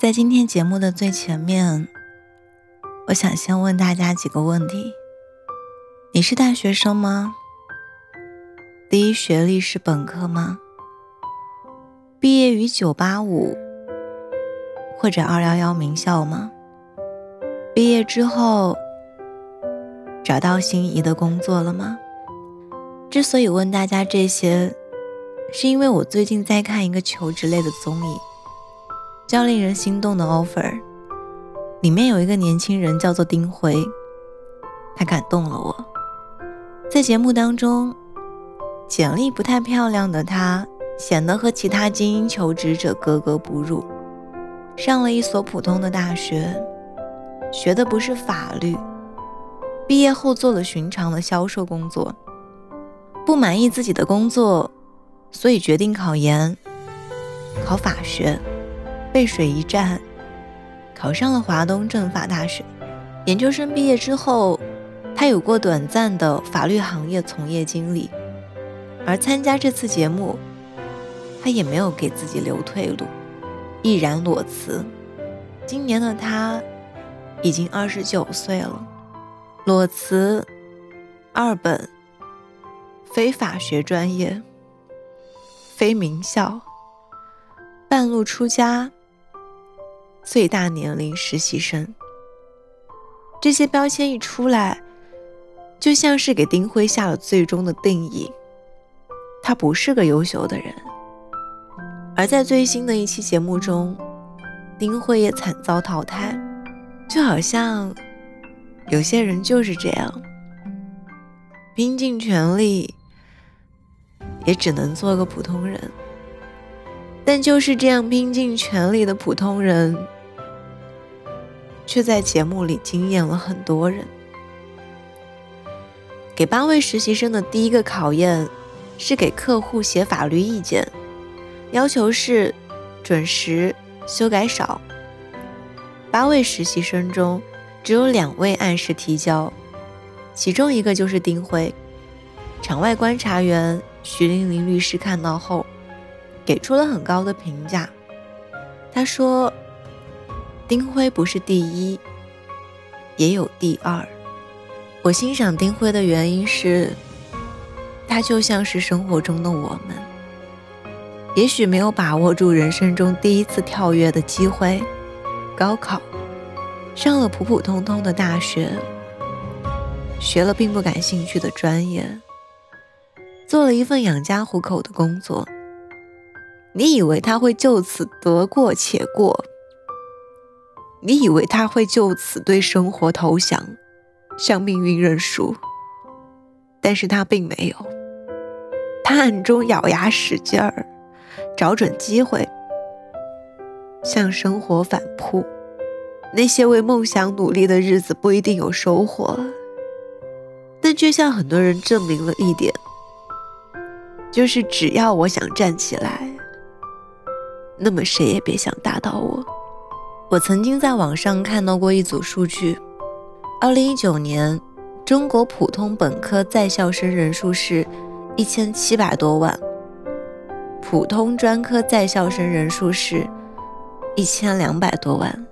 在今天节目的最前面，我想先问大家几个问题：你是大学生吗？第一学历是本科吗？毕业于九八五或者二幺幺名校吗？毕业之后找到心仪的工作了吗？之所以问大家这些，是因为我最近在看一个求职类的综艺，较《令人心动的 offer》，里面有一个年轻人叫做丁辉，他感动了我。在节目当中。简历不太漂亮的他，显得和其他精英求职者格格不入。上了一所普通的大学，学的不是法律。毕业后做了寻常的销售工作，不满意自己的工作，所以决定考研，考法学。背水一战，考上了华东政法大学。研究生毕业之后，他有过短暂的法律行业从业经历。而参加这次节目，他也没有给自己留退路，毅然裸辞。今年的他已经二十九岁了，裸辞，二本，非法学专业，非名校，半路出家，最大年龄实习生。这些标签一出来，就像是给丁辉下了最终的定义。他不是个优秀的人，而在最新的一期节目中，丁辉也惨遭淘汰。就好像有些人就是这样，拼尽全力，也只能做个普通人。但就是这样拼尽全力的普通人，却在节目里惊艳了很多人。给八位实习生的第一个考验。是给客户写法律意见，要求是准时、修改少。八位实习生中，只有两位按时提交，其中一个就是丁辉。场外观察员徐玲玲律师看到后，给出了很高的评价。他说：“丁辉不是第一，也有第二。”我欣赏丁辉的原因是。他就像是生活中的我们，也许没有把握住人生中第一次跳跃的机会，高考，上了普普通通的大学，学了并不感兴趣的专业，做了一份养家糊口的工作。你以为他会就此得过且过？你以为他会就此对生活投降，向命运认输？但是他并没有。他暗中咬牙使劲儿，找准机会向生活反扑。那些为梦想努力的日子不一定有收获，但却向很多人证明了一点：就是只要我想站起来，那么谁也别想打倒我。我曾经在网上看到过一组数据：二零一九年中国普通本科在校生人数是。一千七百多万，普通专科在校生人数是一千两百多万，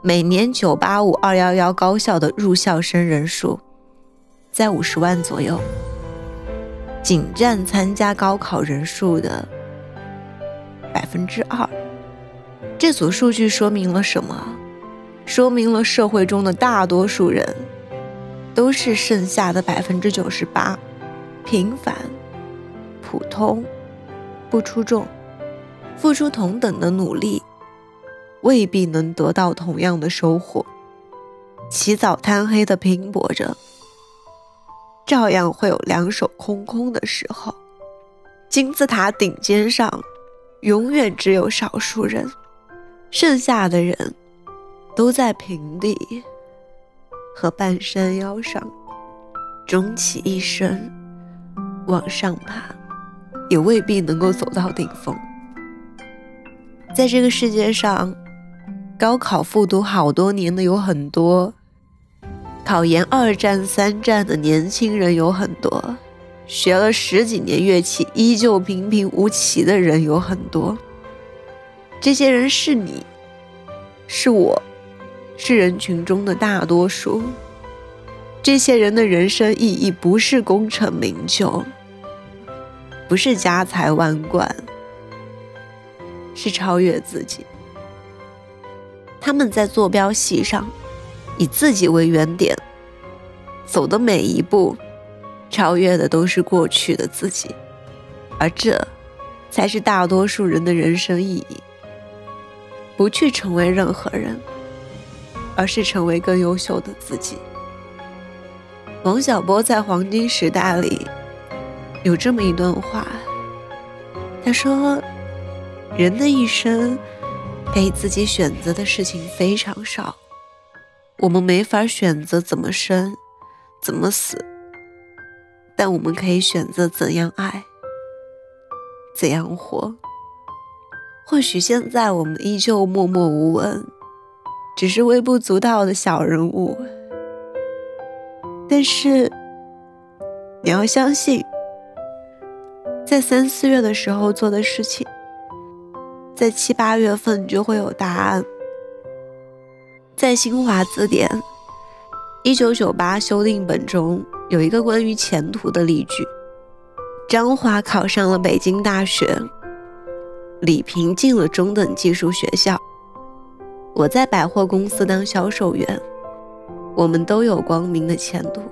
每年九八五、二幺幺高校的入校生人数在五十万左右，仅占参加高考人数的百分之二。这组数据说明了什么？说明了社会中的大多数人都是剩下的百分之九十八。平凡、普通、不出众，付出同等的努力，未必能得到同样的收获。起早贪黑的拼搏着，照样会有两手空空的时候。金字塔顶尖上，永远只有少数人，剩下的人都在平地和半山腰上，终其一生。往上爬，也未必能够走到顶峰。在这个世界上，高考复读好多年的有很多，考研二战三战的年轻人有很多，学了十几年乐器依旧平平无奇的人有很多。这些人是你，是我，是人群中的大多数。这些人的人生意义不是功成名就，不是家财万贯，是超越自己。他们在坐标系上，以自己为原点，走的每一步，超越的都是过去的自己，而这，才是大多数人的人生意义。不去成为任何人，而是成为更优秀的自己。王小波在《黄金时代》里有这么一段话，他说：“人的一生被自己选择的事情非常少，我们没法选择怎么生，怎么死，但我们可以选择怎样爱，怎样活。”或许现在我们依旧默默无闻，只是微不足道的小人物。但是你要相信，在三四月的时候做的事情，在七八月份就会有答案。在新华字典一九九八修订本中有一个关于前途的例句：张华考上了北京大学。李平进了中等技术学校，我在百货公司当销售员，我们都有光明的前途。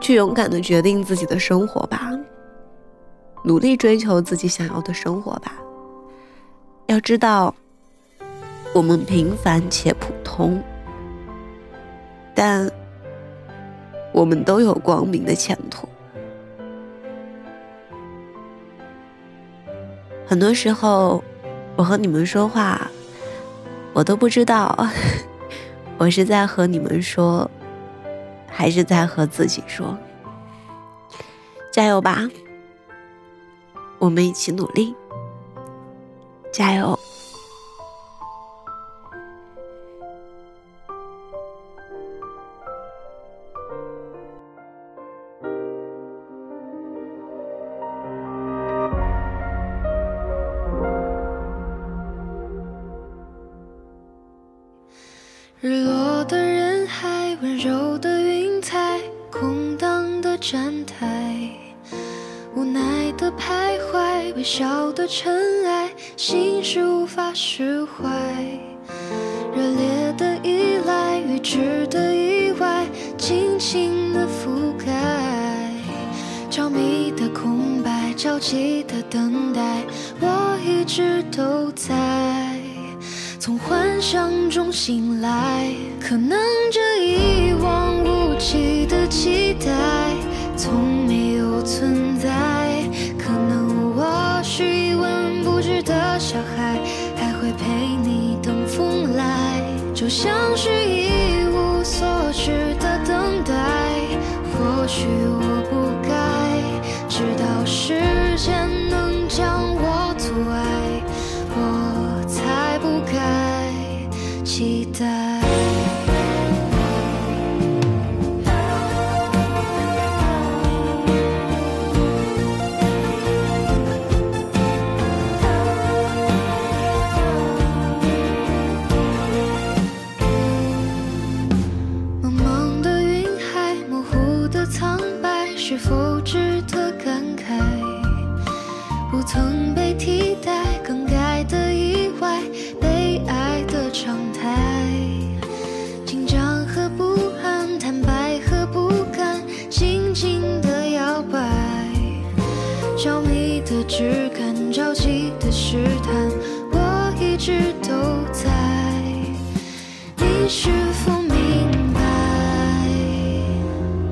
去勇敢的决定自己的生活吧，努力追求自己想要的生活吧。要知道，我们平凡且普通，但我们都有光明的前途。很多时候，我和你们说话，我都不知道，我是在和你们说，还是在和自己说。加油吧，我们一起努力，加油。徊，微笑的尘埃，心事无法释怀。热烈的依赖，预知的意外，轻轻的覆盖，着迷的空白，着急的等待，我一直都在。从幻想中醒来，可能这一望无际的期待就像是一无所知的等待。或许只敢，着急的试探，我一直都在。你是否明白？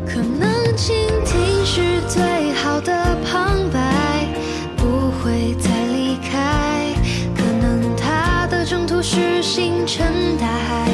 可能倾听是最好的旁白，不会再离开。可能他的征途是星辰大海，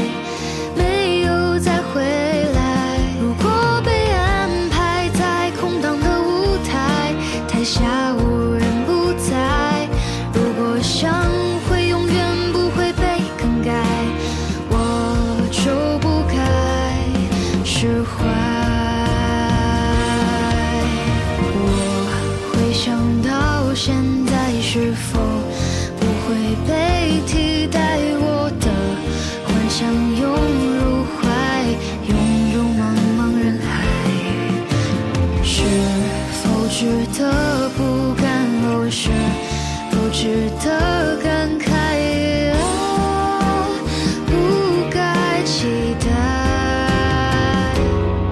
可不敢落实不值得感慨啊不该期待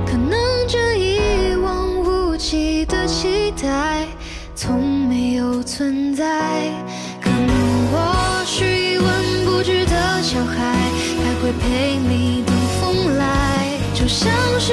可能这一望无际的期待从没有存在。可能我是一文不值的小孩还会陪你等风来。就像是